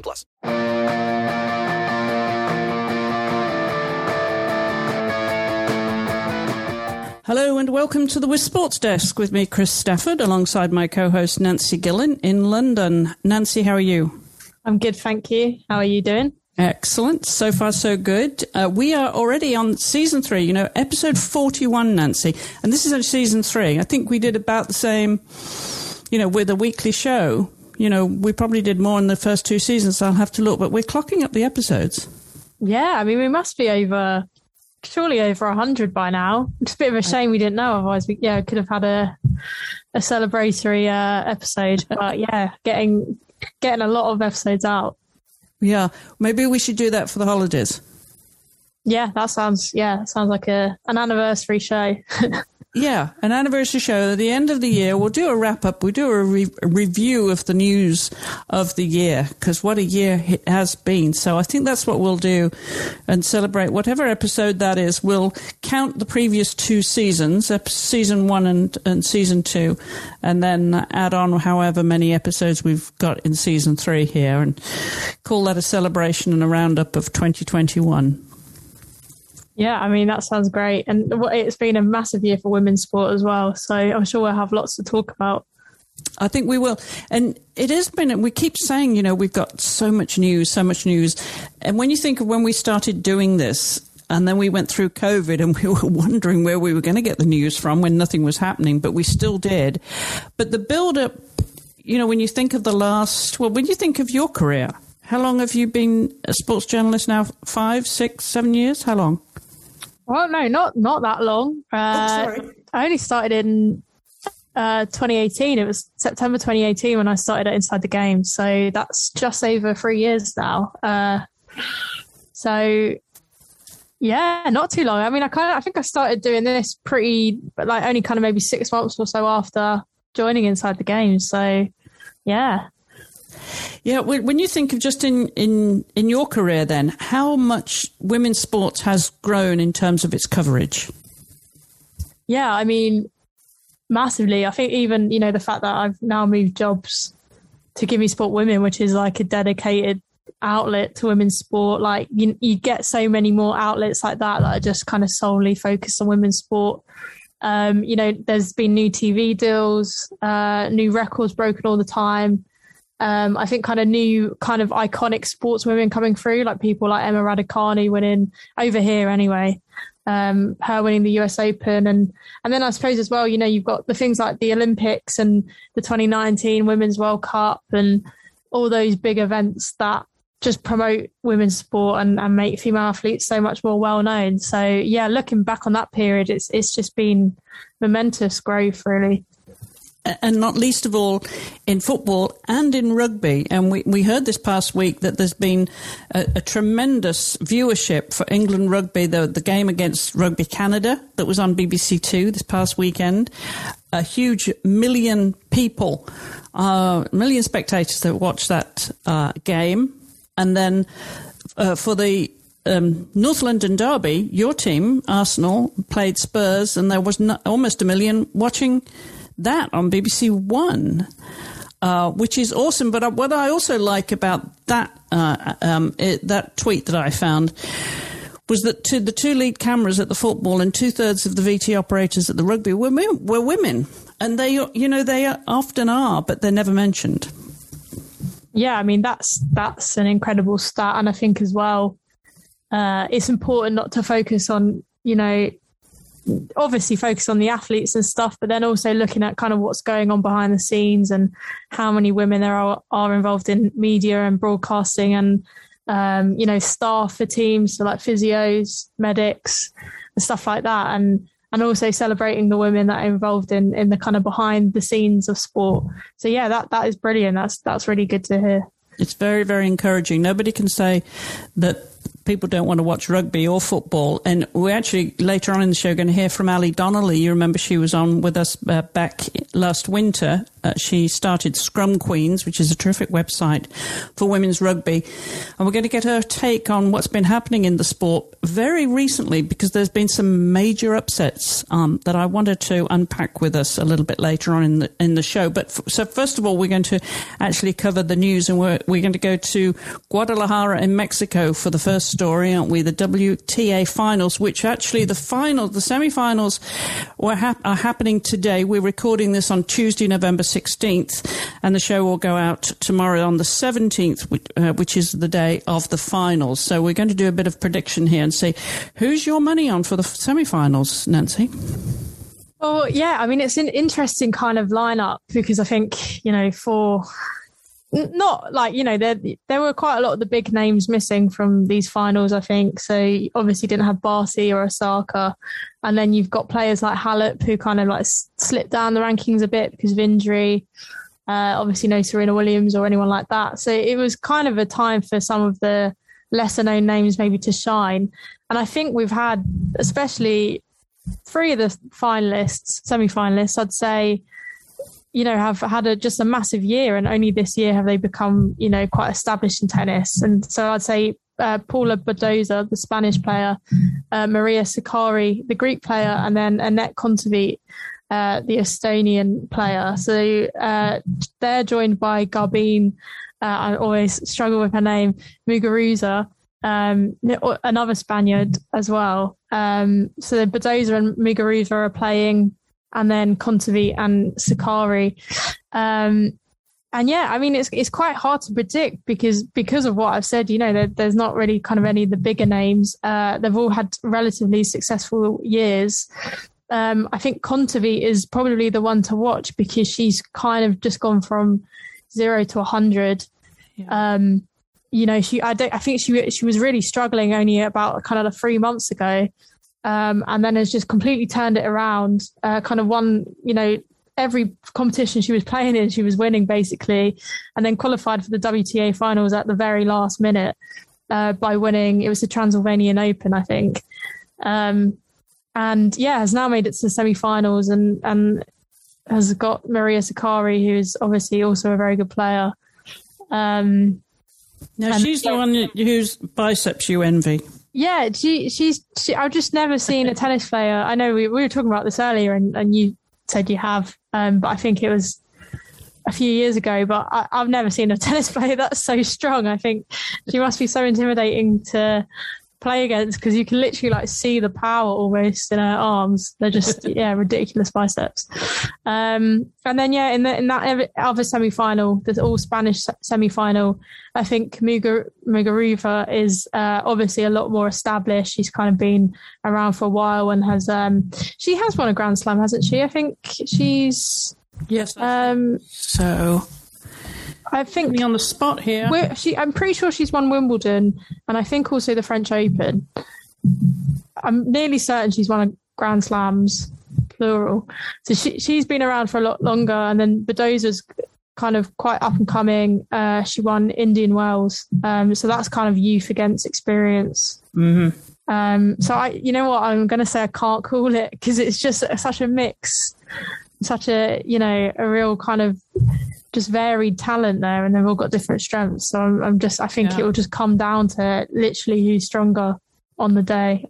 plus. Hello and welcome to the With Sports Desk with me, Chris Stafford, alongside my co-host Nancy Gillen in London. Nancy, how are you? I'm good, thank you. How are you doing? Excellent. So far, so good. Uh, we are already on season three, you know, episode 41, Nancy. And this is on season three. I think we did about the same, you know, with a weekly show. You know, we probably did more in the first two seasons. So I'll have to look, but we're clocking up the episodes. Yeah, I mean, we must be over, surely over 100 by now. It's a bit of a shame we didn't know. Otherwise, we, yeah, could have had a, a celebratory uh, episode. But yeah, getting, getting a lot of episodes out. Yeah, maybe we should do that for the holidays. Yeah, that sounds yeah, that sounds like a an anniversary show. yeah, an anniversary show at the end of the year. We'll do a wrap up. We do a, re- a review of the news of the year because what a year it has been. So I think that's what we'll do and celebrate whatever episode that is. We'll count the previous two seasons, season one and, and season two, and then add on however many episodes we've got in season three here and call that a celebration and a roundup of 2021. Yeah, I mean, that sounds great. And it's been a massive year for women's sport as well. So I'm sure we'll have lots to talk about. I think we will. And it has been, we keep saying, you know, we've got so much news, so much news. And when you think of when we started doing this, and then we went through COVID and we were wondering where we were going to get the news from when nothing was happening, but we still did. But the build up, you know, when you think of the last, well, when you think of your career, how long have you been a sports journalist now? Five, six, seven years? How long? Well, no, not not that long. Uh, oh, sorry. I only started in uh, 2018. It was September 2018 when I started at Inside the Game. So that's just over three years now. Uh, so yeah, not too long. I mean, I kind of, I think I started doing this pretty, like only kind of maybe six months or so after joining Inside the Game. So yeah, yeah, when you think of just in, in, in your career, then, how much women's sports has grown in terms of its coverage? Yeah, I mean, massively. I think even, you know, the fact that I've now moved jobs to Give Me Sport Women, which is like a dedicated outlet to women's sport, like you, you get so many more outlets like that that are just kind of solely focused on women's sport. Um, you know, there's been new TV deals, uh, new records broken all the time. Um, I think kind of new, kind of iconic sportswomen coming through, like people like Emma Raducanu winning over here anyway. Um, her winning the US Open, and and then I suppose as well, you know, you've got the things like the Olympics and the 2019 Women's World Cup and all those big events that just promote women's sport and, and make female athletes so much more well known. So yeah, looking back on that period, it's it's just been momentous growth, really and not least of all in football and in rugby. And we, we heard this past week that there's been a, a tremendous viewership for England rugby, the, the game against Rugby Canada that was on BBC Two this past weekend. A huge million people, uh, million spectators that watched that uh, game. And then uh, for the um, North London Derby, your team, Arsenal, played Spurs, and there was almost a million watching that on BBC One. Uh, which is awesome. But what I also like about that uh, um, it, that tweet that I found was that to the two lead cameras at the football and two thirds of the VT operators at the rugby were, were women, and they you know they often are, but they're never mentioned. yeah, I mean that's that's an incredible stat, and I think as well, uh, it's important not to focus on you know obviously focus on the athletes and stuff, but then also looking at kind of what's going on behind the scenes and how many women there are, are involved in media and broadcasting and, um, you know, staff for teams, so like physios, medics, and stuff like that. And, and also celebrating the women that are involved in, in the kind of behind the scenes of sport. So yeah, that, that is brilliant. That's, that's really good to hear. It's very, very encouraging. Nobody can say that people don't want to watch rugby or football. And we're actually later on in the show going to hear from Ali Donnelly. You remember she was on with us uh, back last winter. Uh, she started Scrum Queens, which is a terrific website for women's rugby. And we're going to get her take on what's been happening in the sport very recently because there's been some major upsets um, that I wanted to unpack with us a little bit later on in the in the show. But f- so first of all, we're going to actually cover the news, and we're we're going to go to Guadalajara in Mexico for the first story, aren't we? The WTA finals, which actually the final, the semi-finals were hap- are happening today. We're recording this on Tuesday, November 16th, and the show will go out tomorrow on the 17th, which, uh, which is the day of the finals. So we're going to do a bit of prediction here and see who's your money on for the semi-finals, Nancy? Well, yeah, I mean, it's an interesting kind of lineup because I think, you know, for not like you know there there were quite a lot of the big names missing from these finals I think. So obviously didn't have Barty or Osaka. And then you've got players like Halep who kind of like slipped down the rankings a bit because of injury. Uh, obviously no Serena Williams or anyone like that. So it was kind of a time for some of the lesser known names maybe to shine. And I think we've had especially three of the finalists semi finalists I'd say you know, have had a, just a massive year, and only this year have they become, you know, quite established in tennis. And so I'd say uh, Paula Badosa, the Spanish player, uh, Maria Sakkari, the Greek player, and then Anett Kontaveit, uh, the Estonian player. So uh, they're joined by Garbine. Uh, I always struggle with her name, Muguruza, um, another Spaniard as well. Um, so Badosa and Muguruza are playing and then Kontaveit and Sakkari. Um, and yeah, I mean, it's it's quite hard to predict because because of what I've said. You know, there, there's not really kind of any of the bigger names. Uh, they've all had relatively successful years. Um, I think Kontaveit is probably the one to watch because she's kind of just gone from zero to a hundred. Yeah. Um, you know, she I don't I think she she was really struggling only about kind of three months ago um, and then has just completely turned it around. Uh, kind of won, you know, every competition she was playing in, she was winning basically, and then qualified for the WTA finals at the very last minute uh, by winning. It was the Transylvanian Open, I think. Um, and yeah, has now made it to the semi-finals and and has got Maria Sakkari, who's obviously also a very good player. Um, now she's the one whose biceps you envy. Yeah, she she's she, I've just never seen a tennis player. I know we, we were talking about this earlier, and, and you said you have, um, but I think it was a few years ago. But I, I've never seen a tennis player that's so strong. I think she must be so intimidating to play against because you can literally like see the power almost in her arms. They're just yeah ridiculous biceps. Um, and then yeah, in the in that other semi final, the all Spanish semi final, I think Mugur, Muguruza is uh, obviously a lot more established. She's kind of been around for a while and has um, she has won a Grand Slam, hasn't she? I think she's yes. Um, so I think me on the spot here. She, I'm pretty sure she's won Wimbledon, and I think also the French Open. I'm nearly certain she's won a Grand Slams, plural. So she she's been around for a lot longer, and then Badosa's kind of quite up and coming. Uh, she won Indian Wells, um, so that's kind of youth against experience. Mm-hmm. Um, so I, you know what, I'm going to say I can't call it because it's just such a mix, such a you know a real kind of just varied talent there, and they've all got different strengths. So I'm, I'm just, I think yeah. it will just come down to literally who's stronger on the day.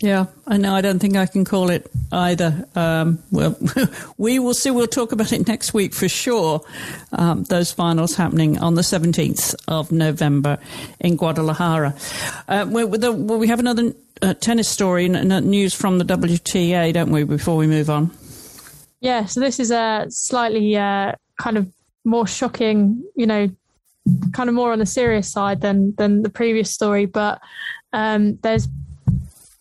Yeah, I know. I don't think I can call it either. Um, well, we will see. We'll talk about it next week for sure. Um, those finals happening on the 17th of November in Guadalajara. Uh, well, we have another uh, tennis story and news from the WTA, don't we, before we move on? Yeah, so this is a slightly uh, kind of more shocking, you know, kind of more on the serious side than than the previous story, but um, there's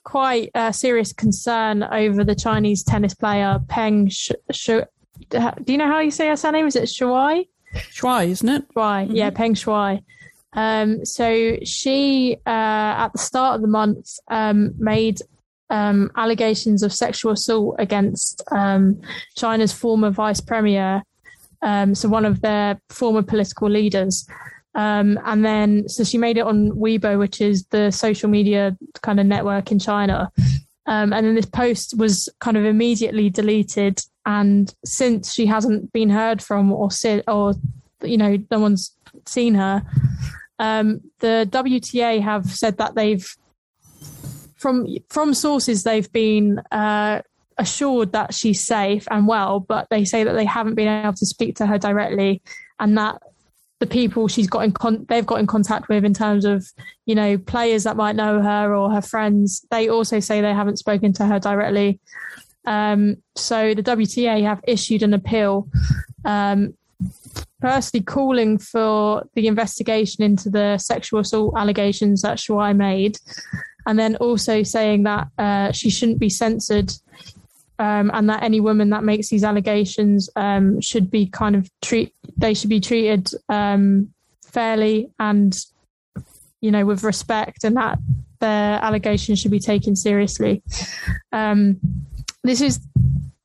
quite a serious concern over the Chinese tennis player Peng Sh- Sh- do you know how you say her surname? Is it Shuai? Shuai, isn't it? Shuai, mm-hmm. yeah, Peng Shuai. Um, so she, uh, at the start of the month, um, made um, allegations of sexual assault against um, China's former vice premier, um, so one of their former political leaders. Um, and then, so she made it on Weibo, which is the social media kind of network in China. Um, and then this post was kind of immediately deleted. And since she hasn't been heard from or or you know no one's seen her, um, the WTA have said that they've from from sources they've been uh, assured that she's safe and well, but they say that they haven't been able to speak to her directly, and that the people she's got in con- they've got in contact with in terms of you know players that might know her or her friends they also say they haven't spoken to her directly. Um, so the WTA have issued an appeal um, firstly calling for the investigation into the sexual assault allegations that Shuai made and then also saying that uh, she shouldn't be censored um, and that any woman that makes these allegations um, should be kind of treat they should be treated um, fairly and you know with respect and that their allegations should be taken seriously. Um, this is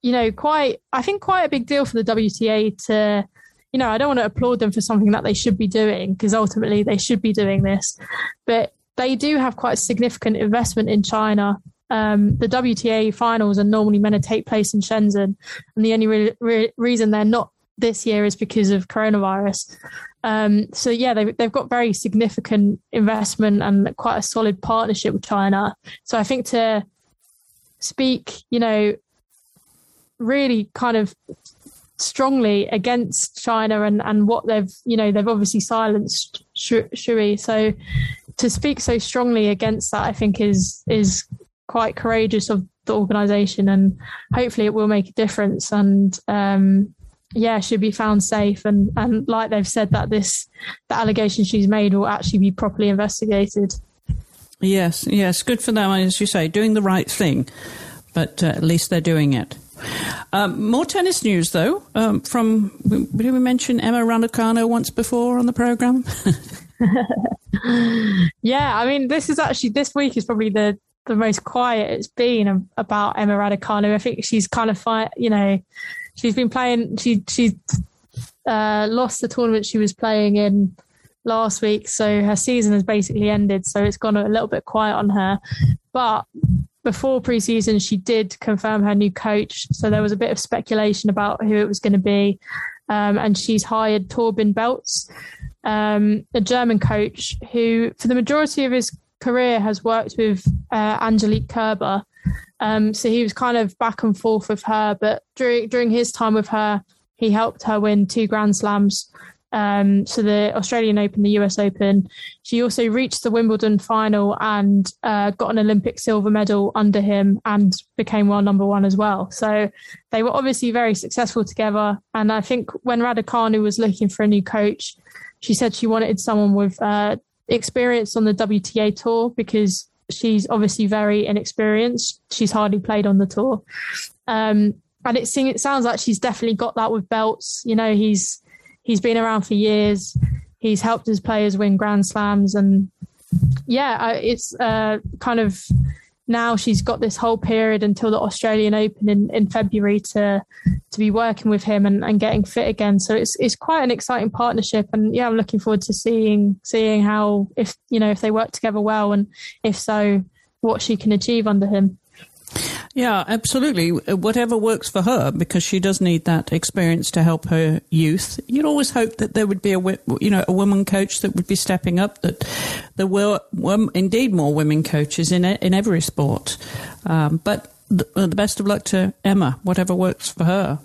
you know quite i think quite a big deal for the wta to you know i don't want to applaud them for something that they should be doing because ultimately they should be doing this. But they do have quite significant investment in china um, the WTA finals are normally meant to take place in Shenzhen, and the only re- re- reason they're not this year is because of coronavirus. Um, so yeah, they've they've got very significant investment and quite a solid partnership with China. So I think to speak, you know, really kind of strongly against China and, and what they've, you know, they've obviously silenced Shuai. So to speak so strongly against that, I think is is quite courageous of the organisation, and hopefully it will make a difference. And um, yeah, she'll be found safe. And and like they've said that this the allegation she's made will actually be properly investigated. Yes, yes, good for them, as you say, doing the right thing. But uh, at least they're doing it. Um, more tennis news, though. Um, from did we mention Emma Raducanu once before on the program? yeah, I mean, this is actually this week is probably the the most quiet it's been about Emma Raducanu. I think she's kind of fight, you know, she's been playing. She she uh, lost the tournament she was playing in last week, so her season has basically ended. So it's gone a little bit quiet on her. But before preseason, she did confirm her new coach. So there was a bit of speculation about who it was going to be, um, and she's hired Torben Beltz, um, a German coach who, for the majority of his career has worked with uh, Angelique Kerber. Um, so he was kind of back and forth with her, but during during his time with her, he helped her win two Grand Slams. Um, so the Australian Open, the US Open. She also reached the Wimbledon final and uh, got an Olympic silver medal under him and became world number one as well. So they were obviously very successful together. And I think when Raducanu was looking for a new coach, she said she wanted someone with uh, experience on the WTA tour because she's obviously very inexperienced. She's hardly played on the tour. Um, and it, it sounds like she's definitely got that with Beltz. You know, he's he's been around for years. He's helped his players win Grand Slams, and yeah, it's uh, kind of now she's got this whole period until the Australian Open in, in February to to be working with him and, and getting fit again. So it's it's quite an exciting partnership, and yeah, I'm looking forward to seeing seeing how if you know if they work together well, and if so, what she can achieve under him. Yeah, absolutely. Whatever works for her, because she does need that experience to help her youth. You'd always hope that there would be a, you know, a woman coach that would be stepping up. That there were, were indeed more women coaches in in every sport. Um, but the, the, best of luck to Emma, whatever works for her.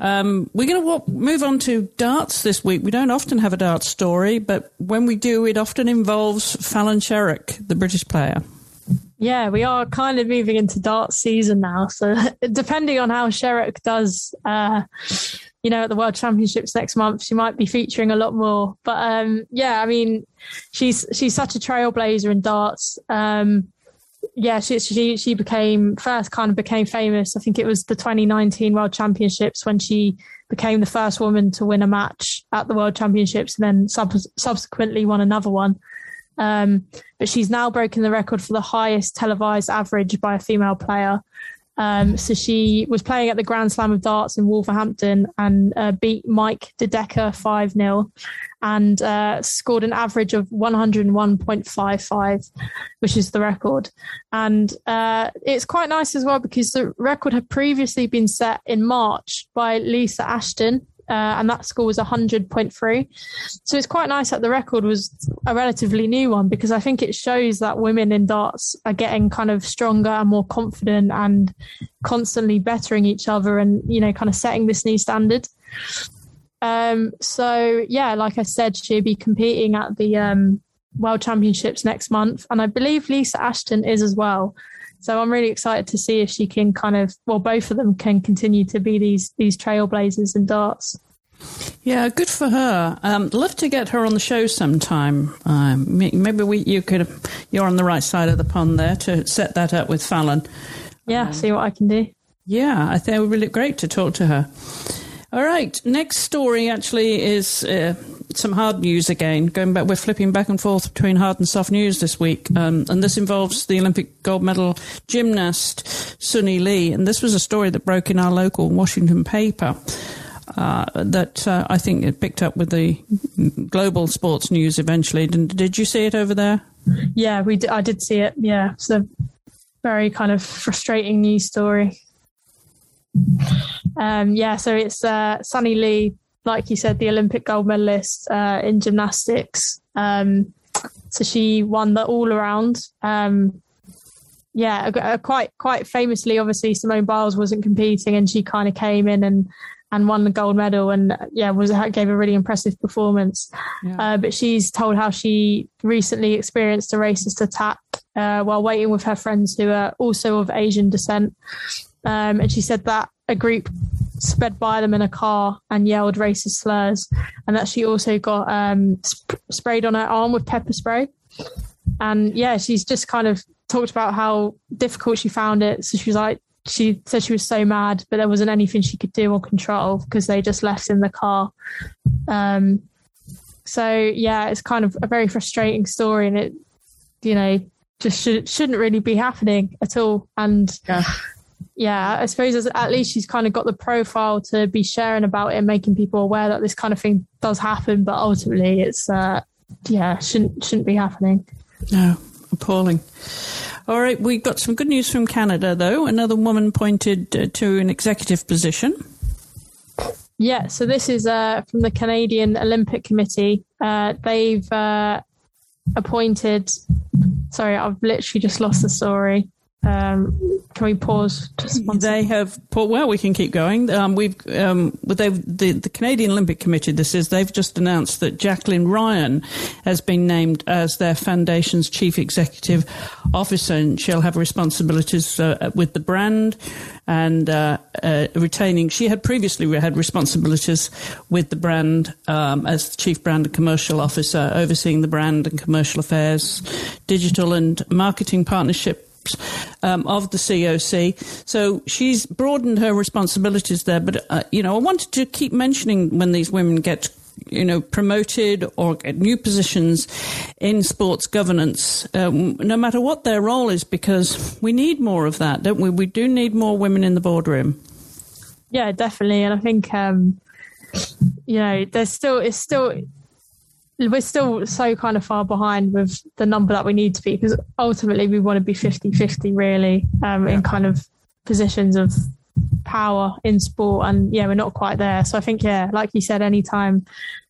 Um, we're going to move on to darts this week. We don't often have a darts story, but when we do, it often involves Fallon Sherrock, the British player. Yeah, we are kind of moving into dart season now. So depending on how Sherrock does uh, you know, at the World Championships next month, she might be featuring a lot more. But um, yeah, I mean, she's she's such a trailblazer in darts. Um, yeah, she, she she became first kind of became famous. I think it was the 2019 World Championships when she became the first woman to win a match at the World Championships, and then sub- subsequently won another one. Um, but she's now broken the record for the highest televised average by a female player. Um, so she was playing at the Grand Slam of Darts in Wolverhampton and uh, beat Mike De Decker 5 0 and uh, scored an average of 101.55, which is the record. And uh, it's quite nice as well because the record had previously been set in March by Lisa Ashton uh, and that score was 100.3. So it's quite nice that the record was a relatively new one because I think it shows that women in darts are getting kind of stronger and more confident and constantly bettering each other and, you know, kind of setting this new standard. Um, so yeah, like I said, she'll be competing at the um, World Championships next month, and I believe Lisa Ashton is as well. So I'm really excited to see if she can kind of, well, both of them can continue to be these these trailblazers and darts. Yeah, good for her. Um, love to get her on the show sometime. Um, maybe we, you could, you're on the right side of the pond there to set that up with Fallon. Yeah, um, see what I can do. Yeah, I think it would be great to talk to her. All right, next story actually is uh, some hard news again. Going back, we're flipping back and forth between hard and soft news this week, um, and this involves the Olympic gold medal gymnast Suni Lee. And this was a story that broke in our local Washington paper. Uh, that uh, I think it picked up with the global sports news eventually. Did, did you see it over there? Yeah, we I did see it. Yeah, it's a very kind of frustrating news story. Um, yeah, so it's uh, Suni Lee, like you said, the Olympic gold medalist uh, in gymnastics. Um, so she won the all around. Um, yeah, uh, quite quite famously, obviously Simone Biles wasn't competing, and she kind of came in and and won the gold medal, and yeah, was gave a really impressive performance. Yeah. Uh, but she's told how she recently experienced a racist attack uh, while waiting with her friends who are also of Asian descent. Um, and she said that a group sped by them in a car and yelled racist slurs, and that she also got um, sp- sprayed on her arm with pepper spray. And yeah, she's just kind of talked about how difficult she found it. So she was like, she said she was so mad, but there wasn't anything she could do or control because they just left in the car. Um, so yeah, it's kind of a very frustrating story, and it, you know, just should, shouldn't really be happening at all. And yeah yeah, I suppose at least she's kind of got the profile to be sharing about it, and making people aware that this kind of thing does happen. But ultimately, it's uh, yeah, shouldn't shouldn't be happening. No, appalling. All right, we got some good news from Canada though. Another woman pointed uh, to an executive position. Yeah, so this is uh, from the Canadian Olympic Committee. Uh, they've uh, appointed. Sorry, I've literally just lost the story. Um, can we pause? Just they have. Well, we can keep going. Um, we've um, they've, the the Canadian Olympic Committee. This is they've just announced that Jacqueline Ryan has been named as their foundation's chief executive officer, and she'll have responsibilities uh, with the brand and uh, uh, retaining. She had previously had responsibilities with the brand um, as chief brand and commercial officer, overseeing the brand and commercial affairs, digital and marketing partnership um, of the COC. So she's broadened her responsibilities there. But, uh, you know, I wanted to keep mentioning when these women get you know, promoted or get new positions in sports governance, um, no matter what their role is, because we need more of that, don't we? We do need more women in the boardroom. Yeah, definitely. And I think, um, you know, there's still, it's still, we're still so kind of far behind with the number that we need to be because ultimately we want to be 50 50 really um, yeah. in kind of positions of power in sport and yeah we're not quite there. So i think yeah like you said anytime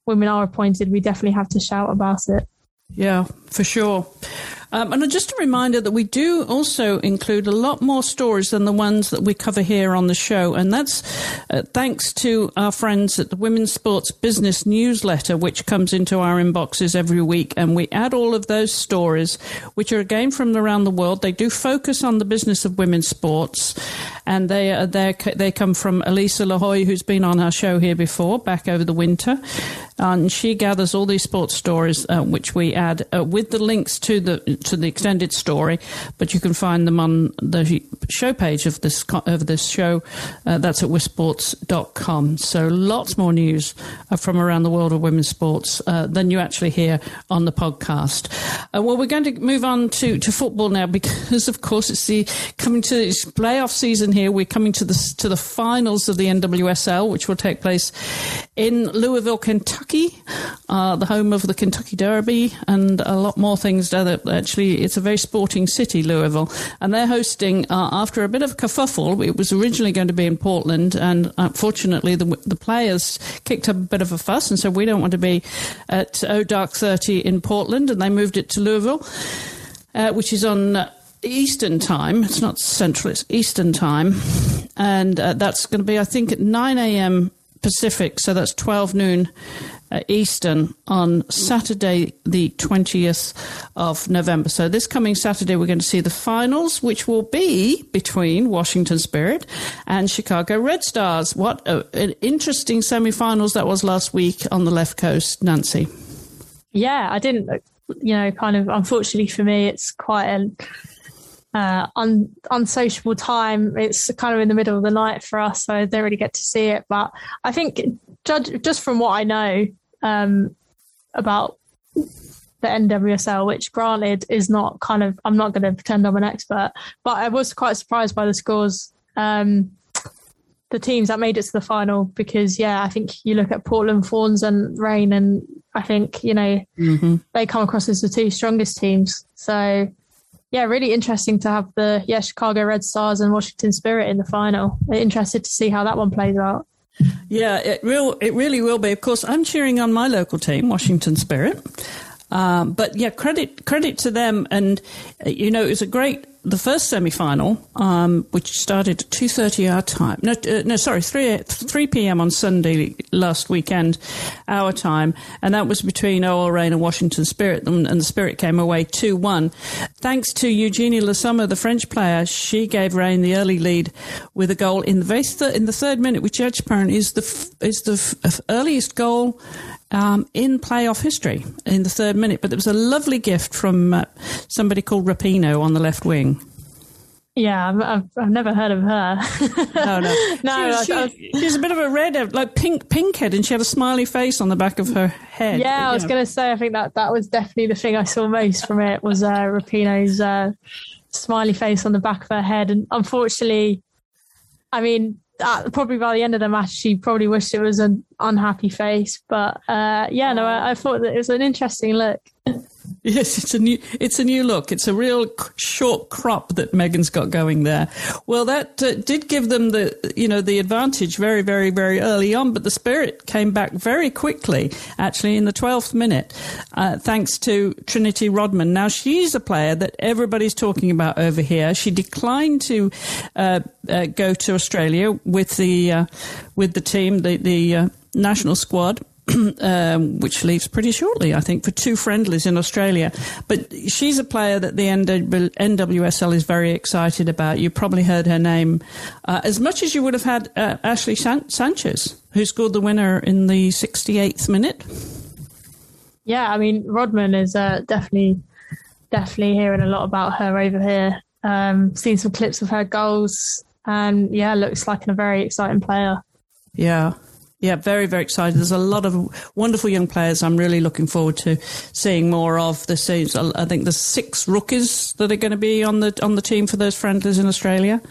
women are appointed we definitely have to shout about it. Yeah for sure Um, and just a reminder that we do also include a lot more stories than the ones that we cover here on the show. And that's uh, thanks to our friends at the Women's Sports Business Newsletter, which comes into our inboxes every week. And we add all of those stories, which are again from around the world. They do focus on the business of women's sports. And they, are, they come from Elisa Lahoy, who's been on our show here before, back over the winter and she gathers all these sports stories, uh, which we add uh, with the links to the to the extended story. But you can find them on the show page of this of this show. Uh, that's at wisports.com. So lots more news uh, from around the world of women's sports uh, than you actually hear on the podcast. Uh, well, we're going to move on to, to football now because, of course, it's the coming to this playoff season here. We're coming to the to the finals of the NWSL, which will take place in Louisville, Kentucky, uh, the home of the Kentucky Derby, and a lot more things there. Actually, it's a very sporting city, Louisville, and they're hosting uh, after a bit of kerfuffle. It was originally going to be in Portland, and unfortunately, the, the players kicked up a bit of a fuss and said we don't want to be at O Dark Thirty in Portland, and they moved it to Louisville, uh, which is on. Uh, Eastern time. It's not Central, it's Eastern time. And uh, that's going to be, I think, at 9 a.m. Pacific, so that's 12 noon uh, Eastern on Saturday, the 20th of November. So this coming Saturday, we're going to see the finals, which will be between Washington Spirit and Chicago Red Stars. What a, an interesting semi-finals that was last week on the left coast, Nancy. Yeah, I didn't, you know, kind of, unfortunately for me, it's quite an. uh, un, unsociable time. It's kind of in the middle of the night for us, so I don't really get to see it. But I think, judge just from what I know um, about the NWSL, which granted is not kind of, I'm not going to pretend I'm an expert, but I was quite surprised by the scores. Um, the teams that made it to the final because yeah, I think you look at Portland Thorns and Reign, and I think you know mm-hmm. they come across as the two strongest teams. So yeah, really interesting to have the yeah Chicago Red Stars and Washington Spirit in the final. Interested to see how that one plays out. Yeah, it will. It really will be. Of course, I'm cheering on my local team, Washington Spirit. Um, but yeah, credit credit to them, and uh, you know it was a great the first semi final, um, which started at two thirty our time. No, uh, no, sorry, three three p.m. on Sunday last weekend, our time, and that was between OL and Washington Spirit, and, and the Spirit came away two one, thanks to Eugenie Le the French player. She gave Reign the early lead with a goal in the th- in the third minute, which apparently is the is the earliest goal um, in playoff history in the third minute. But there was a lovely gift from uh, somebody called Rapinoe on the left wing. Yeah, I've, I've, I've, never heard of her. no, no, no. She, she, she's a bit of a red, like pink, pink head, and she had a smiley face on the back of her head. Yeah, I was going to say, I think that that was definitely the thing I saw most from it was uh, Rapinoe's uh, smiley face on the back of her head, and unfortunately, I mean, uh, probably by the end of the match, she probably wished it was an unhappy face. But uh, yeah, no, I, I, thought that it was an interesting look. Yes, it's a new it's a new look. It's a real short crop that Megan's got going there. Well, that uh, did give them the you know the advantage very very very early on, but the Spirit came back very quickly. Actually, in the twelfth minute, uh, thanks to Trinity Rodman. Now she's a player that everybody's talking about over here. She declined to uh, uh go to Australia with the uh, with the team, the the uh, national squad um, which leaves pretty shortly, I think, for two friendlies in Australia. But she's a player that the NWSL is very excited about. You probably heard her name uh, as much as you would have had uh, Ashley San- Sanchez, who scored the winner in the 68th minute. Yeah, I mean, Rodman is uh, definitely, definitely hearing a lot about her over here. Um, seen some clips of her goals, and yeah, looks like a very exciting player. Yeah, yeah, very, very excited. There's a lot of wonderful young players I'm really looking forward to seeing more of this season. I think there's six rookies that are going to be on the on the team for those friendlies in Australia.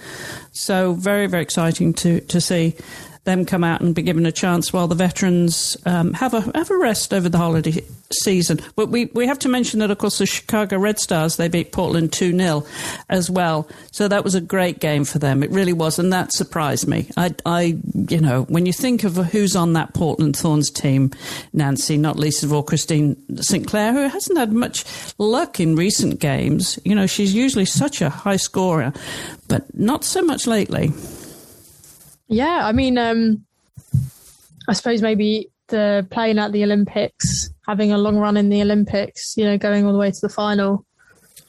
So very, very exciting to, to see them come out and be given a chance while the veterans um, have a have a rest over the holiday season. But we, we have to mention that, of course, the Chicago Red Stars they beat Portland two 0 as well. So that was a great game for them. It really was, and that surprised me. I, I you know when you think of who's on that Portland Thorns team, Nancy, not least of all Christine Sinclair, who hasn't had much luck in recent games. You know she's usually such a high scorer, but not so much lately. Yeah, I mean, um, I suppose maybe the playing at the Olympics, having a long run in the Olympics, you know, going all the way to the final.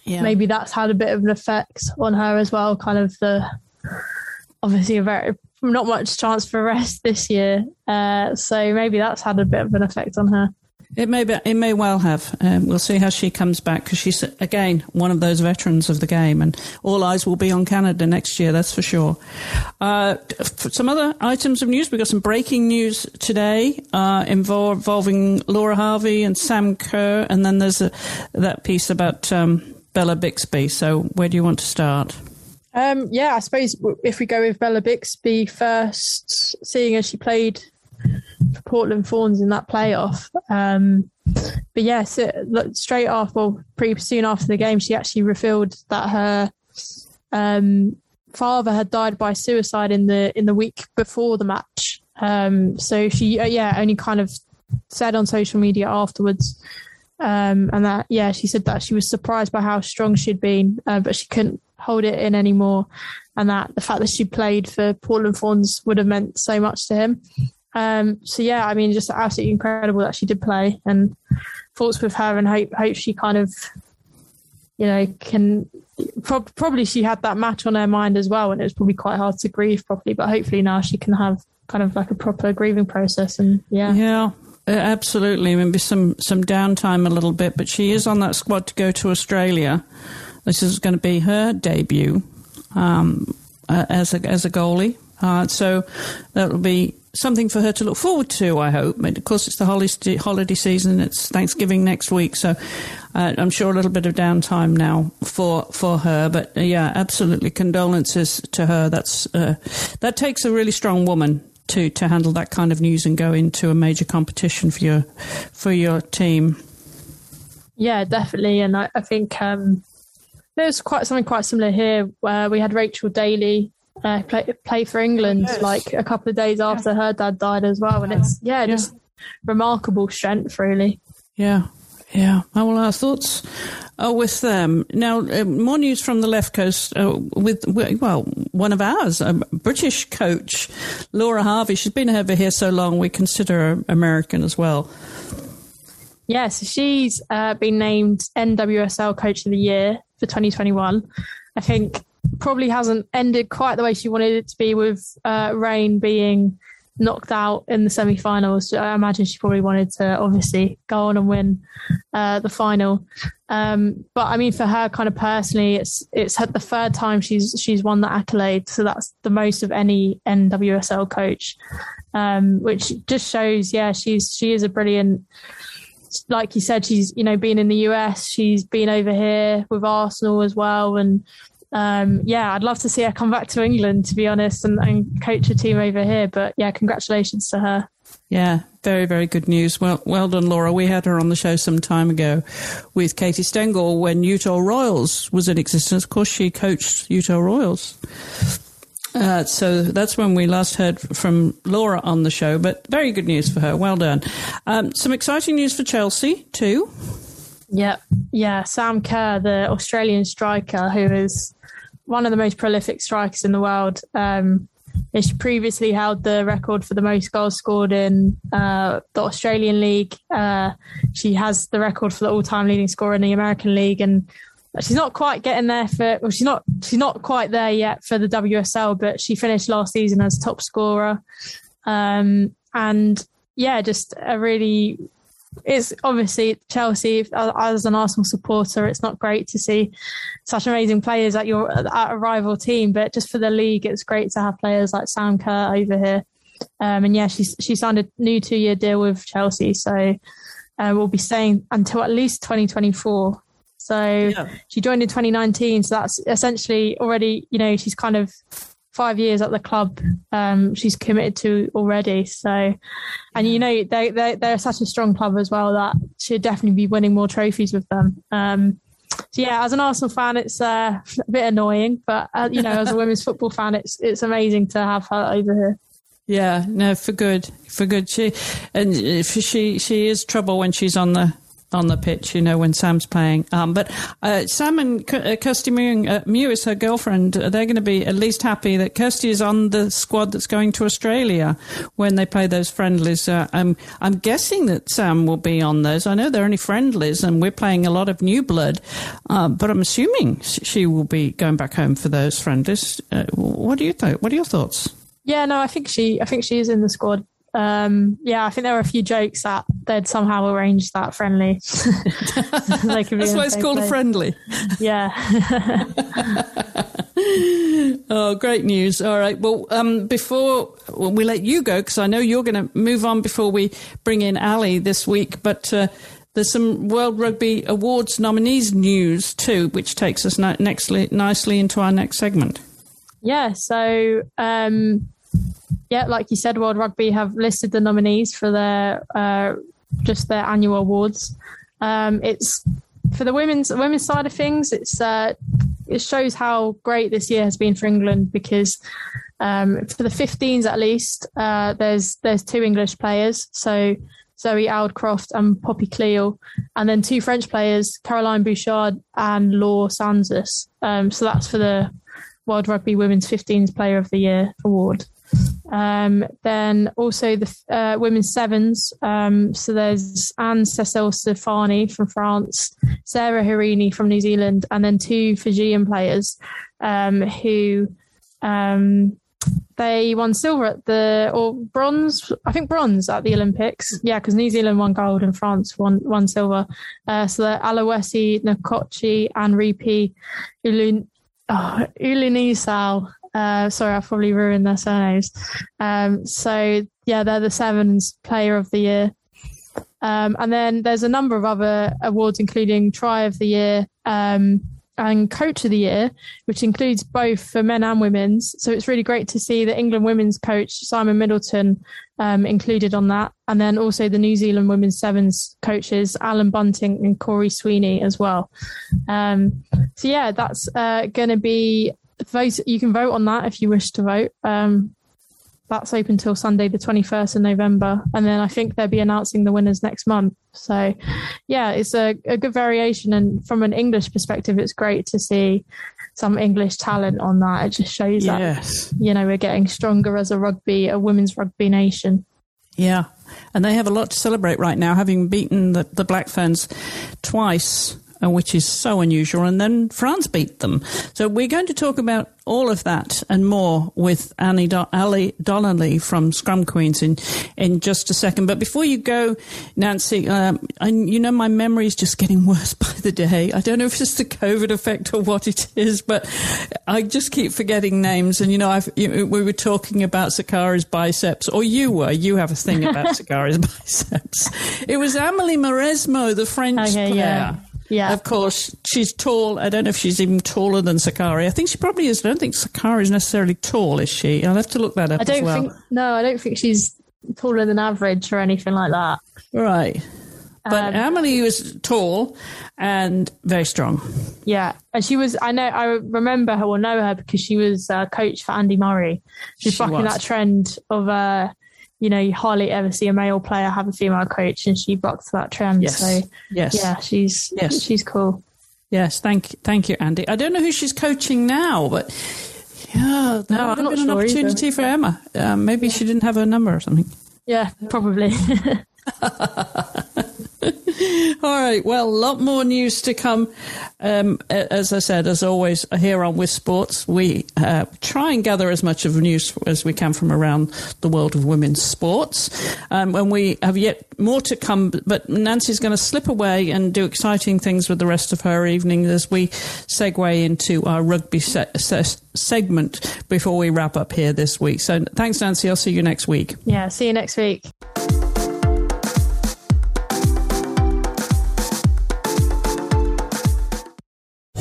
Yeah. Maybe that's had a bit of an effect on her as well. Kind of the obviously a very not much chance for rest this year, uh, so maybe that's had a bit of an effect on her. It may be, it may well have. Um, we'll see how she comes back because she's again one of those veterans of the game, and all eyes will be on Canada next year. That's for sure. Uh, some other items of news. We've got some breaking news today uh, involving Laura Harvey and Sam Kerr, and then there's a, that piece about um, Bella Bixby. So where do you want to start? Um, yeah, I suppose if we go with Bella Bixby first, seeing as she played for Portland Thorns in that playoff. Um, but yes, yeah, so, straight off, well, pretty soon after the game, she actually revealed that her um, father had died by suicide in the in the week before the match. Um, so she, uh, yeah, only kind of said on social media afterwards, um, and that yeah, she said that she was surprised by how strong she'd been, uh, but she couldn't hold it in anymore, and that the fact that she played for Portland Thorns would have meant so much to him. Um, so yeah, I mean, just absolutely incredible that she did play, and thoughts with her, and hope hope she kind of, you know, can. Pro- probably she had that match on her mind as well, and it was probably quite hard to grieve properly. But hopefully now she can have kind of like a proper grieving process, and yeah, yeah. Absolutely, maybe some some downtime a little bit, but she is on that squad to go to Australia. This is going to be her debut um, as a as a goalie. Uh, so that will be something for her to look forward to, I hope. And of course, it's the holiday, holiday season. It's Thanksgiving next week. So uh, I'm sure a little bit of downtime now for, for her. But uh, yeah, absolutely condolences to her. That's, uh, that takes a really strong woman to, to handle that kind of news and go into a major competition for your, for your team. Yeah, definitely. And I, I think, um, there's quite something quite similar here where we had Rachel Daly uh, play play for England yes. like a couple of days after yeah. her dad died as well, and it's yeah, just remarkable strength, really. Yeah, yeah. Oh, well, our thoughts are with them. Now, uh, more news from the left coast uh, with, well, one of ours, a British coach, Laura Harvey. She's been over here so long, we consider her American as well. Yes, yeah, so she's uh, been named NWSL Coach of the Year for 2021. I think probably hasn't ended quite the way she wanted it to be with uh, Reign being knocked out in the semi-finals. I imagine she probably wanted to obviously go on and win uh, the final. Um, but I mean, for her, kind of personally, it's it's the third time she's she's won the accolade, so that's the most of any NWSL coach, um, which just shows, yeah, she's she is a brilliant. Like you said, she's you know been in the US, she's been over here with Arsenal as well, and um, yeah, I'd love to see her come back to England, to be honest, and, and coach a team over here. But yeah, congratulations to her. Yeah, very, very good news. Well, well done, Laura. We had her on the show some time ago with Katie Stengel when Utah Royals was in existence. Of course, she coached Utah Royals. Uh, so that's when we last heard from Laura on the show, but very good news for her. Well done. Um, some exciting news for Chelsea, too. Yep. Yeah. Sam Kerr, the Australian striker, who is one of the most prolific strikers in the world. Um, she previously held the record for the most goals scored in uh, the Australian League. Uh, she has the record for the all-time leading scorer in the American League, and she's not quite getting there for. Well, she's not. She's not quite there yet for the WSL, but she finished last season as top scorer. Um, and yeah, just a really it's obviously Chelsea as an Arsenal supporter. It's not great to see such amazing players at your at a rival team, but just for the league, it's great to have players like Sam Kerr over here. Um, and yeah, she's she signed a new two year deal with Chelsea, so uh, we'll be staying until at least 2024. So yeah. she joined in 2019, so that's essentially already you know she's kind of five years at the club. Um, she's committed to already. So, and you know they they they're such a strong club as well that she'd definitely be winning more trophies with them. Um, so yeah, as an Arsenal fan, it's uh, a bit annoying, but uh, you know, as a women's football fan, it's it's amazing to have her over here. Yeah, no, for good, for good. She and she she is trouble when she's on the on the pitch, you know, when Sam's playing. Um, but uh, Sam and uh, Kirsty Mew, uh, Mew is her girlfriend. Uh, they're going to be at least happy that Kirsty is on the squad that's going to Australia when they play those friendlies. Uh, I'm, I'm guessing that Sam will be on those. I know they're only friendlies and we're playing a lot of new blood, uh, but I'm assuming she will be going back home for those friendlies. what do you think? What are your thoughts? Yeah, no, I think she, I think she is in the squad um, yeah, I think there were a few jokes that they'd somehow arranged that friendly. That's why it's called place. a friendly. Yeah. oh, great news! All right. Well, um, before we let you go, because I know you're going to move on before we bring in Ali this week, but. Uh, there's some World Rugby Awards nominees news too, which takes us next nicely into our next segment. Yeah, so um, yeah, like you said, World Rugby have listed the nominees for their uh, just their annual awards. Um, it's for the women's women's side of things. It's uh, it shows how great this year has been for England because um, for the 15s at least, uh, there's there's two English players, so Zoe Aldcroft and Poppy Cleall, and then two French players, Caroline Boujard and Laure Sansus. Um, so that's for the World Rugby Women's 15s Player of the Year award. Um, then also the uh, women's sevens. Um, so there's Anne Cecile Ciofani from France, Sarah Hirini from New Zealand, and then two Fijian players um, who um, they won silver at the or bronze, I think bronze at the Olympics. Yeah, because New Zealand won gold and France won won silver. Uh, so the Alawesi Nkochi and Ripi Ulun. Oh, uh, sorry, I've probably ruined their surnames. Um, so yeah, they're the Sevens Player of the Year. Um, and then there's a number of other awards, including Try of the Year um, and Coach of the Year, which includes both for men and women's. So it's really great to see the England women's coach Simon Middleton um, included on that, and then also the New Zealand women's sevens coaches Alan Bunting and Cory Sweeney as well. Um, so yeah, that's uh, going to be vote. You can vote on that if you wish to vote. Um, that's open till Sunday, the 21st of November. And then I think they'll be announcing the winners next month. So, yeah, it's a, a good variation. And from an English perspective, it's great to see some English talent on that. It just shows yes. that, you know, we're getting stronger as a rugby, a women's rugby nation. Yeah. And they have a lot to celebrate right now, having beaten the, the Black Ferns twice which is so unusual. And then France beat them. So we're going to talk about all of that and more with Annie Do- Ali Donnelly from Scrum Queens in, in just a second. But before you go, Nancy, um, I, you know, my memory is just getting worse by the day. I don't know if it's the COVID effect or what it is, but I just keep forgetting names. And, you know, I've, you, we were talking about Sakkari's biceps, or you were. You have a thing about Sakkari's biceps. It was Amelie Mauresmo, the French okay, player. Yeah. Yeah. Of course, she's tall. I don't know if she's even taller than Sakkari. I think she probably is. I don't think Sakkari is necessarily tall, is she? I'll have to look that up I don't well. think, no, I don't think she's taller than average or anything like that. Right. But um, Amelie was tall and very strong. Yeah, and she was. I know. I remember her or know her because she was uh, coach for Andy Murray. She's she was. that trend of uh, you know, you hardly ever see a male player have a female coach, and she bucks that trend. Yes. So, yes, yeah, she's yes. she's cool. Yes, thank thank you, Andy. I don't know who she's coaching now, but yeah, no, I'm not been sure an opportunity either. for Emma. Um, maybe yeah. she didn't have her number or something. Yeah, probably. All right. Well, a lot more news to come. Um, as I said, as always, here on Wisp Sports, we uh, try and gather as much of news as we can from around the world of women's sports. Um, and we have yet more to come, but Nancy's going to slip away and do exciting things with the rest of her evening as we segue into our rugby se- se- segment before we wrap up here this week. So thanks, Nancy. I'll see you next week. Yeah, see you next week.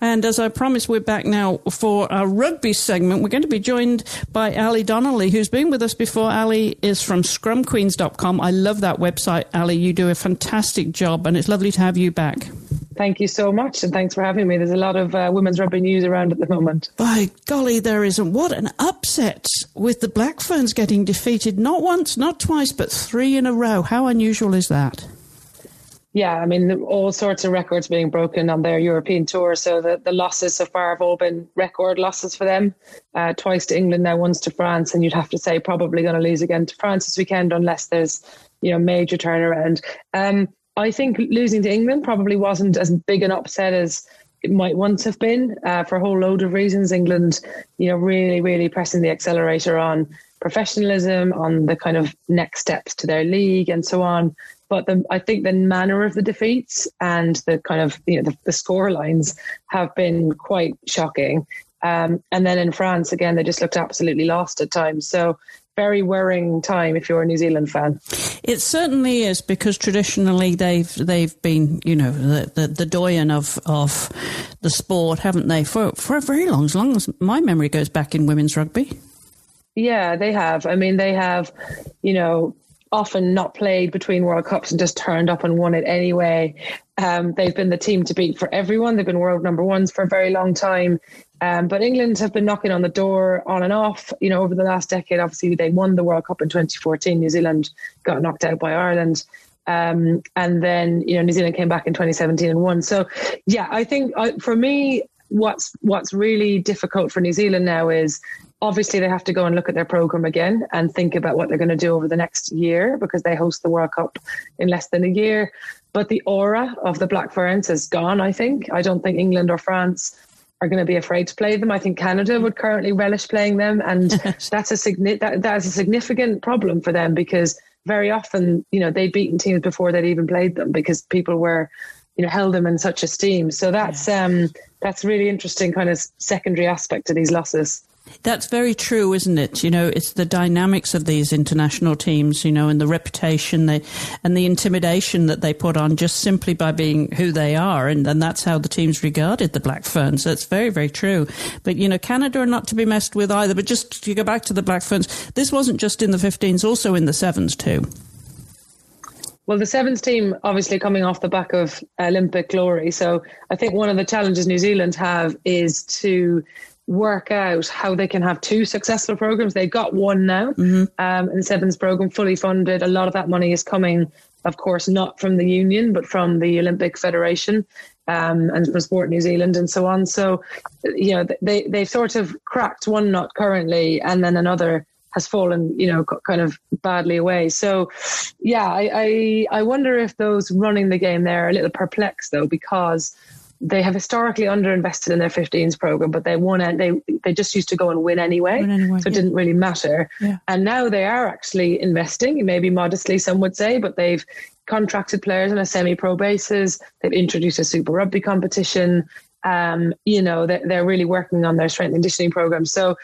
And as I promised, we're back now for our rugby segment. We're going to be joined by Ali Donnelly, who's been with us before. Ali is from scrumqueens.com. I love that website, Ali. You do a fantastic job, and it's lovely to have you back. Thank you so much, and thanks for having me. There's a lot of uh, women's rugby news around at the moment. By golly, there isn't. What an upset with the Black Ferns getting defeated not once, not twice, but three in a row. How unusual is that? Yeah, I mean, all sorts of records being broken on their European tour. So the, the losses so far have all been record losses for them. Uh, twice to England, now once to France, and you'd have to say probably going to lose again to France this weekend unless there's you know major turnaround. Um, I think losing to England probably wasn't as big an upset as it might once have been uh, for a whole load of reasons. England, you know, really, really pressing the accelerator on professionalism, on the kind of next steps to their league, and so on. But the, I think the manner of the defeats and the kind of you know the, the score lines have been quite shocking. Um, and then in France again, they just looked absolutely lost at times. So very worrying time if you're a New Zealand fan. It certainly is because traditionally they've they've been you know the the, the doyen of of the sport, haven't they? For for a very long as long as my memory goes back in women's rugby. Yeah, they have. I mean, they have, you know, often not played between World Cups and just turned up and won it anyway. Um, they've been the team to beat for everyone. They've been world number ones for a very long time. Um, but England have been knocking on the door on and off, you know, over the last decade. Obviously, they won the World Cup in 2014. New Zealand got knocked out by Ireland. Um, and then, you know, New Zealand came back in 2017 and won. So, yeah, I think uh, for me, what's what's really difficult for New Zealand now is obviously they have to go and look at their program again and think about what they're going to do over the next year because they host the World Cup in less than a year. But the aura of the Black Ferns is gone, I think. I don't think England or France are going to be afraid to play them. I think Canada would currently relish playing them, and that's a signi- that, that is a significant problem for them because very often, you know, they'd beaten teams before they'd even played them because people were, you know, held them in such esteem. So that's um, that's really interesting kind of secondary aspect to these losses. That's very true, isn't it? You know, it's the dynamics of these international teams, you know, and the reputation they and the intimidation that they put on just simply by being who they are, and, and that's how the teams regarded the Black Ferns. That's very, very true. But you know, Canada are not to be messed with either. But just to go back to the Black Ferns, this wasn't just in the 15s, also in the sevens too. Well, the sevens team obviously coming off the back of Olympic glory. So I think one of the challenges New Zealand have is to work out how they can have two successful programs. They've got one now, mm-hmm. um, and the sevens program fully funded. A lot of that money is coming, of course, not from the union, but from the Olympic Federation um, and from Sport New Zealand and so on. So, you know, they they've sort of cracked one nut currently, and then another has fallen, you know, kind of badly away. So, yeah, I, I I wonder if those running the game there are a little perplexed though because they have historically underinvested in their 15s program, but they won and they they just used to go and win anyway, Win anyway, so it yeah. didn't really matter. Yeah. And now they are actually investing, maybe modestly, some would say, but they've contracted players on a semi-pro basis. They've introduced a Super Rugby competition. Um, you know, they're, they're really working on their strength and conditioning program. So,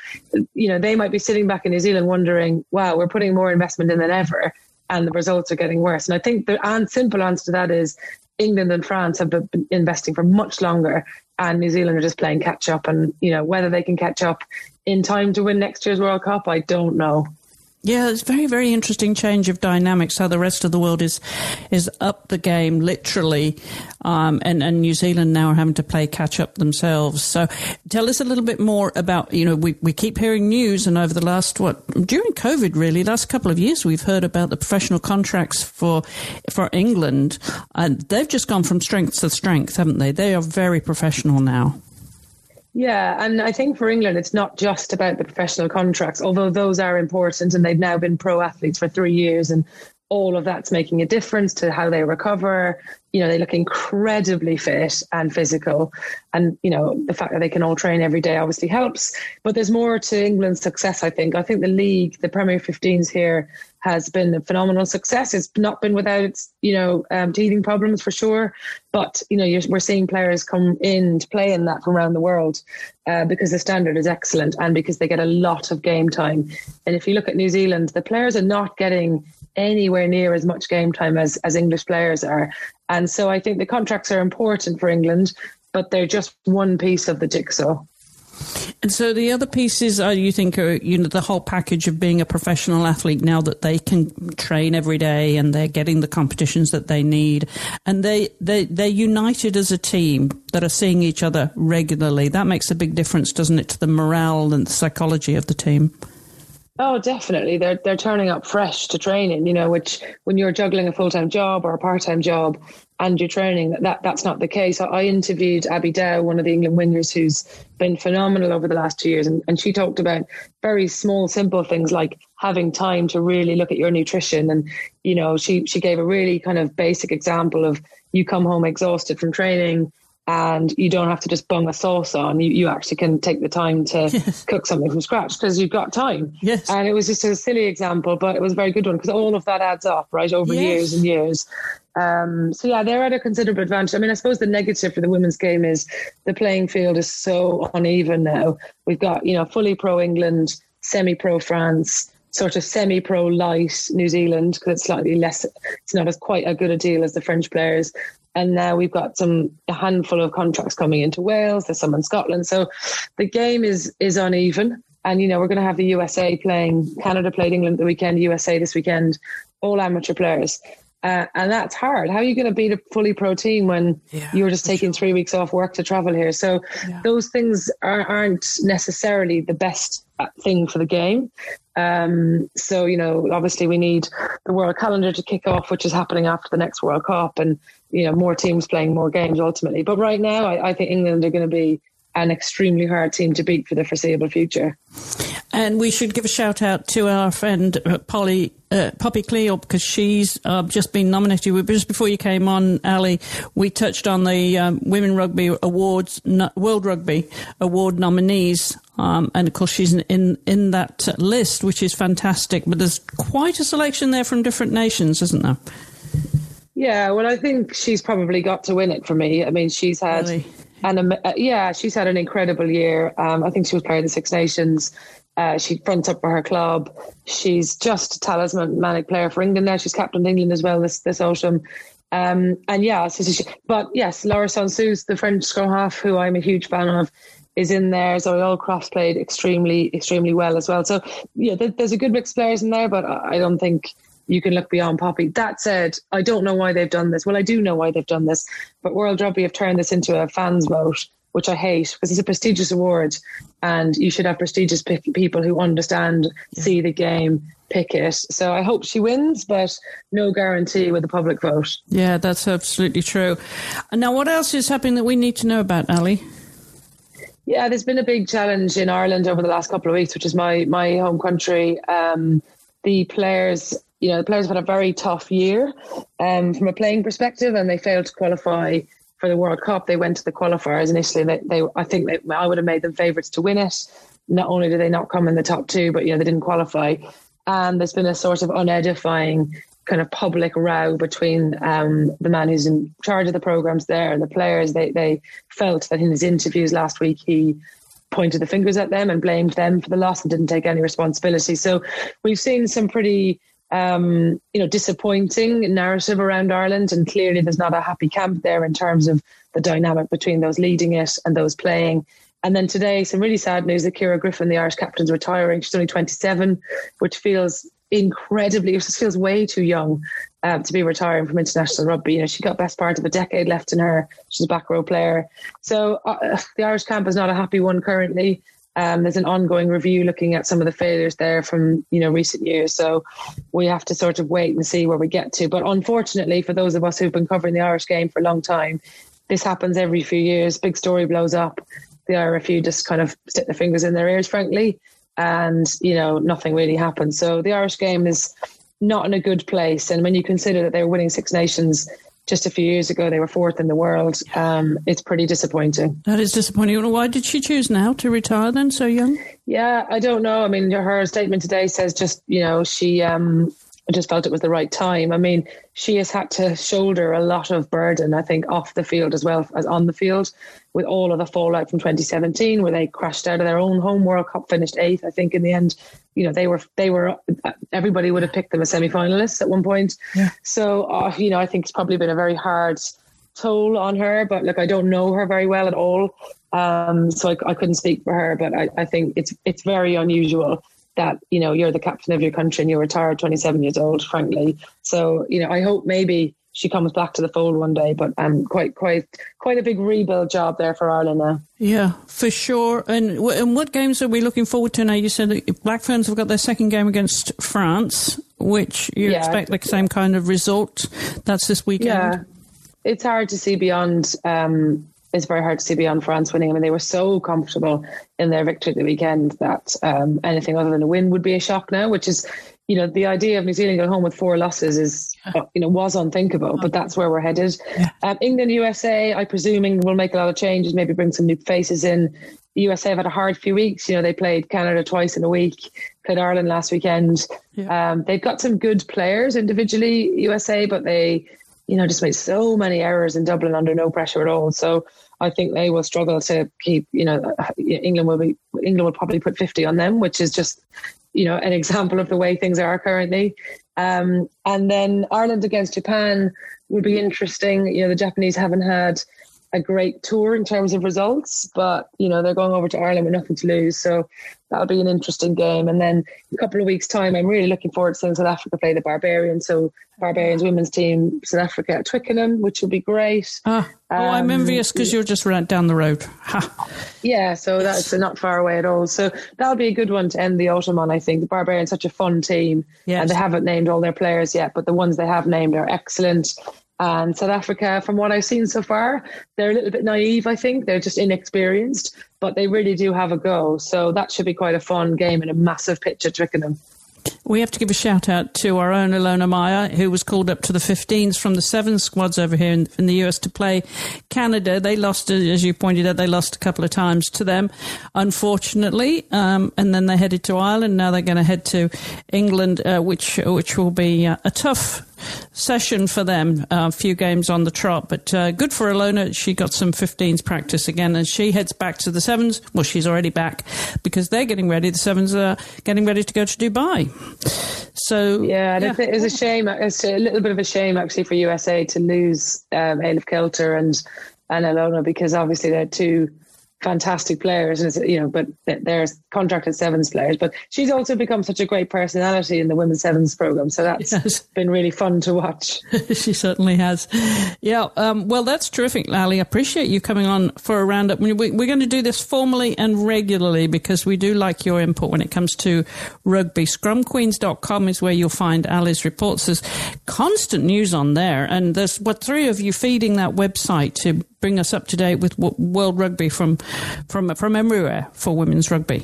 you know, they might be sitting back in New Zealand wondering, wow, we're putting more investment in than ever and the results are getting worse. And I think the simple answer to that is England and France have been investing for much longer, and New Zealand are just playing catch up. And you know whether they can catch up in time to win next year's World Cup, I don't know. Yeah, it's very, very interesting change of dynamics. How the rest of the world is is up the game, literally, um, and and New Zealand now are having to play catch up themselves. So, tell us a little bit more about you know we, we keep hearing news, and over the last what during COVID really last couple of years we've heard about the professional contracts for for England, and they've just gone from strength to strength, haven't they? They are very professional now. Yeah, and I think for England, it's not just about the professional contracts, although those are important and they've now been pro athletes for three years and all of that's making a difference to how they recover. You know, they look incredibly fit and physical. And, you know, the fact that they can all train every day obviously helps. But there's more to England's success, I think. I think the league, the Premier 15s here, has been a phenomenal success. It's not been without its, you know, um, teething problems for sure. But, you know, we're seeing players come in to play in that from around the world uh, because the standard is excellent and because they get a lot of game time. And if you look at New Zealand, the players are not getting anywhere near as much game time as, as English players are. And so I think the contracts are important for England, but they're just one piece of the jigsaw. And so the other pieces are you think are you know the whole package of being a professional athlete now that they can train every day and they're getting the competitions that they need and they they they're united as a team that are seeing each other regularly. That makes a big difference, doesn't it, to the morale and the psychology of the team? Oh, definitely. They're they're turning up fresh to training, you know, which when you're juggling a full time job or a part time job and you're training that, that that's not the case. I interviewed Abby Dow, one of the England wingers who's been phenomenal over the last two years, and, and she talked about very small, simple things like having time to really look at your nutrition. And, you know, she she gave a really kind of basic example of you come home exhausted from training and you don't have to just bung a sauce on. You, you actually can take the time to yes. cook something from scratch because you've got time. Yes. And it was just a silly example, but it was a very good one because all of that adds up, right, over yes. years and years. Um, so yeah, they're at a considerable advantage. I mean, I suppose the negative for the women's game is the playing field is so uneven now. We've got, you know, fully pro England, semi pro France, sort of semi-pro light New Zealand because it's slightly less. It's not as quite a good a deal as the French players. And now we've got some a handful of contracts coming into Wales. There's some in Scotland. So the game is is uneven. And you know we're going to have the USA playing. Canada played England the weekend. USA this weekend. All amateur players. Uh, and that's hard. How are you going to beat a fully pro team when yeah, you're just taking sure. three weeks off work to travel here? So yeah. those things are, aren't necessarily the best uh, thing for the game. Um, so you know, obviously, we need the world calendar to kick off, which is happening after the next World Cup, and you know, more teams playing more games ultimately. But right now, I, I think England are going to be an extremely hard team to beat for the foreseeable future. And we should give a shout out to our friend uh, Polly uh, Poppy Cleall because she's uh, just been nominated. Just before you came on, Ali, we touched on the um, Women Rugby Awards, no, World Rugby Award nominees, um, and of course she's in in that list, which is fantastic. But there's quite a selection there from different nations, isn't there? Yeah, well, I think she's probably got to win it for me. I mean, she's had. Really? And uh, yeah, she's had an incredible year. Um, I think she was player of the Six Nations. Uh, she fronts up for her club. She's just a talismanic player for England now. She's captain England as well this this autumn. Um, and yeah, so she, but yes, Laura Sansus, the French scrum half, who I'm a huge fan of, is in there. Zoe Aldcroft played extremely, extremely well as well. So yeah, there's a good mix of players in there, but I don't think you can look beyond Poppy. That said, I don't know why they've done this. Well, I do know why they've done this, but World Rugby have turned this into a fans vote, which I hate because it's a prestigious award and you should have prestigious people who understand, yeah. see the game, pick it. So I hope she wins, but no guarantee with the public vote. Yeah, that's absolutely true. Now, what else is happening that we need to know about, Ali? Yeah, there's been a big challenge in Ireland over the last couple of weeks, which is my my home country. Um, the players you know, the players have had a very tough year um, from a playing perspective, and they failed to qualify for the World Cup. They went to the qualifiers initially. They, they I think they, I would have made them favourites to win it. Not only did they not come in the top two, but you know they didn't qualify. And there's been a sort of unedifying kind of public row between um, the man who's in charge of the programs there and the players. They they felt that in his interviews last week he pointed the fingers at them and blamed them for the loss and didn't take any responsibility. So we've seen some pretty um, you know, disappointing narrative around Ireland, and clearly there's not a happy camp there in terms of the dynamic between those leading it and those playing. And then today, some really sad news that Ciara Griffin, the Irish captain's retiring. She's only 27, which feels incredibly. It just feels way too young um, to be retiring from international rugby. You know, she got best part of a decade left in her. She's a back row player. So uh, the Irish camp is not a happy one currently. Um, there's an ongoing review looking at some of the failures there from you know recent years. So we have to sort of wait and see where we get to. But unfortunately, for those of us who've been covering the Irish game for a long time, this happens every few years. Big story blows up. The IRFU just kind of stick their fingers in their ears, frankly, and you know nothing really happens. So the Irish game is not in a good place. And when you consider that they were winning Six Nations just a few years ago, they were fourth in the world. Um, it's pretty disappointing. That is disappointing. Why did she choose now to retire then, so young? Yeah, I don't know. I mean, her statement today says just you know she um, I just felt it was the right time. I mean, she has had to shoulder a lot of burden, I think, off the field as well as on the field, with all of the fallout from 2017, where they crashed out of their own home World Cup, finished eighth. I think in the end, you know, they were they were everybody would have picked them as semi-finalists at one point. Yeah. So, uh, you know, I think it's probably been a very hard toll on her. But look, I don't know her very well at all, um, so I, I couldn't speak for her. But I, I think it's it's very unusual that you know you're the captain of your country and you're retired 27 years old frankly. So you know i hope maybe she comes back to the fold one day but um quite quite quite a big rebuild job there for ireland now. Yeah for sure. And, and what games are we looking forward to now? You said that black ferns have got their second game against france which you yeah. expect the same kind of result that's this weekend. Yeah. It's hard to see beyond um it's very hard to see beyond France winning. I mean, they were so comfortable in their victory at the weekend that um, anything other than a win would be a shock now, which is, you know, the idea of New Zealand going home with four losses is, you know, was unthinkable, but that's where we're headed. Um, England, USA, I presume England will make a lot of changes, maybe bring some new faces in. The USA have had a hard few weeks. You know, they played Canada twice in a week, played Ireland last weekend. Yeah. Um, they've got some good players individually, USA, but they, you know, just made so many errors in Dublin under no pressure at all. So I think they will struggle to keep. You know, England will be England will probably put fifty on them, which is just you know an example of the way things are currently. Um, and then Ireland against Japan would be interesting. You know, the Japanese haven't had a great tour in terms of results, but you know they're going over to Ireland with nothing to lose, so that'll be an interesting game. And then a couple of weeks' time, I'm really looking forward to seeing South Africa play the Barbarians. So Barbarians women's team, South Africa at Twickenham, which will be great. Ah, oh, um, I'm envious because you're just right down the road. Ha. Yeah, so that's not far away at all. So that'll be a good one to end the autumn on. I think the Barbarians such a fun team, yes. and they haven't named all their players yet, but the ones they have named are excellent. And South Africa, from what I've seen so far, they're a little bit naive, I think. They're just inexperienced, but they really do have a go. So that should be quite a fun game and a massive pitch at Twickenham. We have to give a shout out to our own Ilona Maher, who was called up to the 15s from the seven squads over here in, in, the US to play Canada. They lost, as you pointed out, they lost a couple of times to them, unfortunately. Um, and then they headed to Ireland. Now they're going to head to England, uh, which which will be uh, a tough session for them. A uh, few games on the trot, but uh, good for Ilona. She got some 15s practice again, and she heads back to the sevens. Well, she's already back because they're getting ready. The sevens are getting ready to go to Dubai. So yeah, yeah. it was a shame. It's a little bit of a shame actually for USA to lose um, Alev Kelter and and Ilona because obviously they're two fantastic players, and you know, but there's contracted sevens players. But she's also become such a great personality in the women's sevens program, so that's yes. been really fun to watch. she certainly has. Yeah, um, well, that's terrific, Lally. I appreciate you coming on for a roundup. We, we're going to do this formally and regularly because we do like your input when it comes to rugby. Scrumqueens.com is where you'll find Ali's reports. There's constant news on there, and there's what three of you feeding that website to bring us up to date with world rugby from from from everywhere for women's rugby.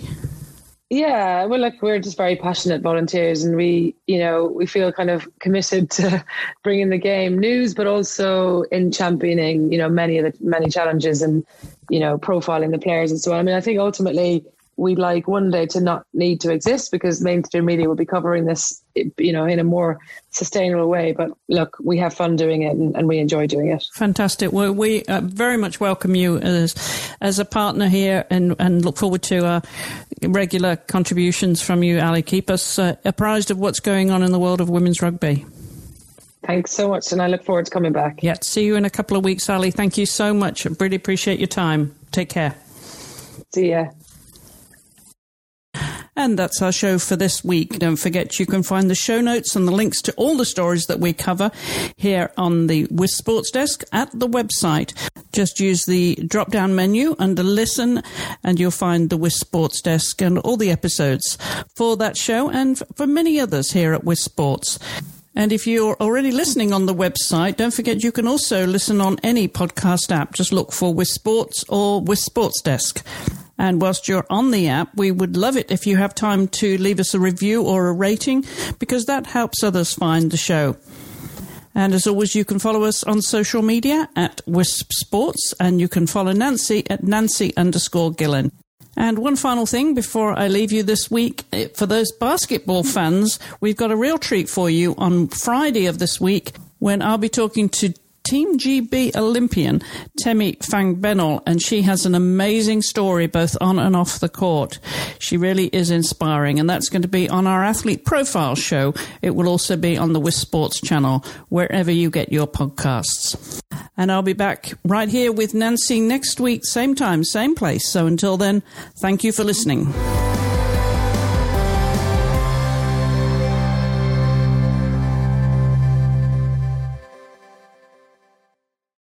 Yeah, well, look, we're just very passionate volunteers, and we, you know, we feel kind of committed to bringing the game news, but also in championing, you know, many of the many challenges and, you know, profiling the players and so on. I mean, I think ultimately we'd like one day to not need to exist because mainstream media will be covering this, you know, in a more sustainable way. But look, we have fun doing it and, and we enjoy doing it. Fantastic. Well, we uh, very much welcome you as as a partner here and, and look forward to uh, regular contributions from you, Ali. Keep us uh, apprised of what's going on in the world of women's rugby. Thanks so much, and I look forward to coming back. Yeah, see you in a couple of weeks, Ali. Thank you so much. Really appreciate your time. Take care. See ya. And that's our show for this week. Don't forget you can find the show notes and the links to all the stories that we cover here on the Wisp Sports Desk at the website. Just use the drop down menu under listen and you'll find the Wisp Sports Desk and all the episodes for that show and for many others here at Wisp Sports. And if you're already listening on the website, don't forget you can also listen on any podcast app. Just look for Wisp Sports or Wisp Sports Desk. And whilst you're on the app, we would love it if you have time to leave us a review or a rating because that helps others find the show. And as always, you can follow us on social media at Wisp Sports and you can follow Nancy at Nancy underscore Gillen. And one final thing before I leave you this week, eh, for those basketball fans, we've got a real treat for you on Friday of this week when I'll be talking to Team GB Olympian Temi Fagbenle, and she has an amazing story both on and off the court. She really is inspiring, and that's going to be on our Athlete Profile show. It will also be on the Wisp Sports channel, wherever you get your podcasts. And I'll be back right here with Nancy next week, same time, same place. So until then, thank you for listening.